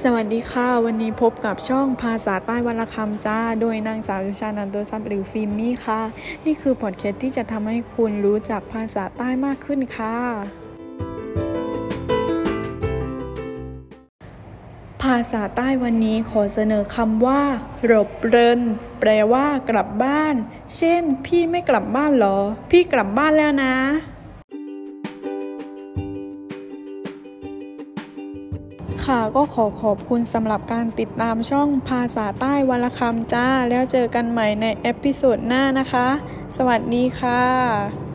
สวัสดีค่ะ วันนี้พบกับช่องภาษาใต้วันละคำจ้า โดยนางสาวยุชานันโตซับหรือฟิมมี่ค่ะ นี่คือพอดแคสต์ที่จะทำให้คุณรู้จักภาษาใต้มากขึ้นค่ะ ภาษาใต้วันนี้ขอเสนอคำว่าหลบเรินแปลว่ากลับบ้าน เช่น พี่ไม่กลับบ้านหรอ พี่กลับบ้านแล้วนะ ค่ะก็ขอขอบคุณสำหรับการติดตามช่องภาษาใต้วันละคำจ้า แล้วเจอกันใหม่ใน episode หน้านะคะ สวัสดีค่ะ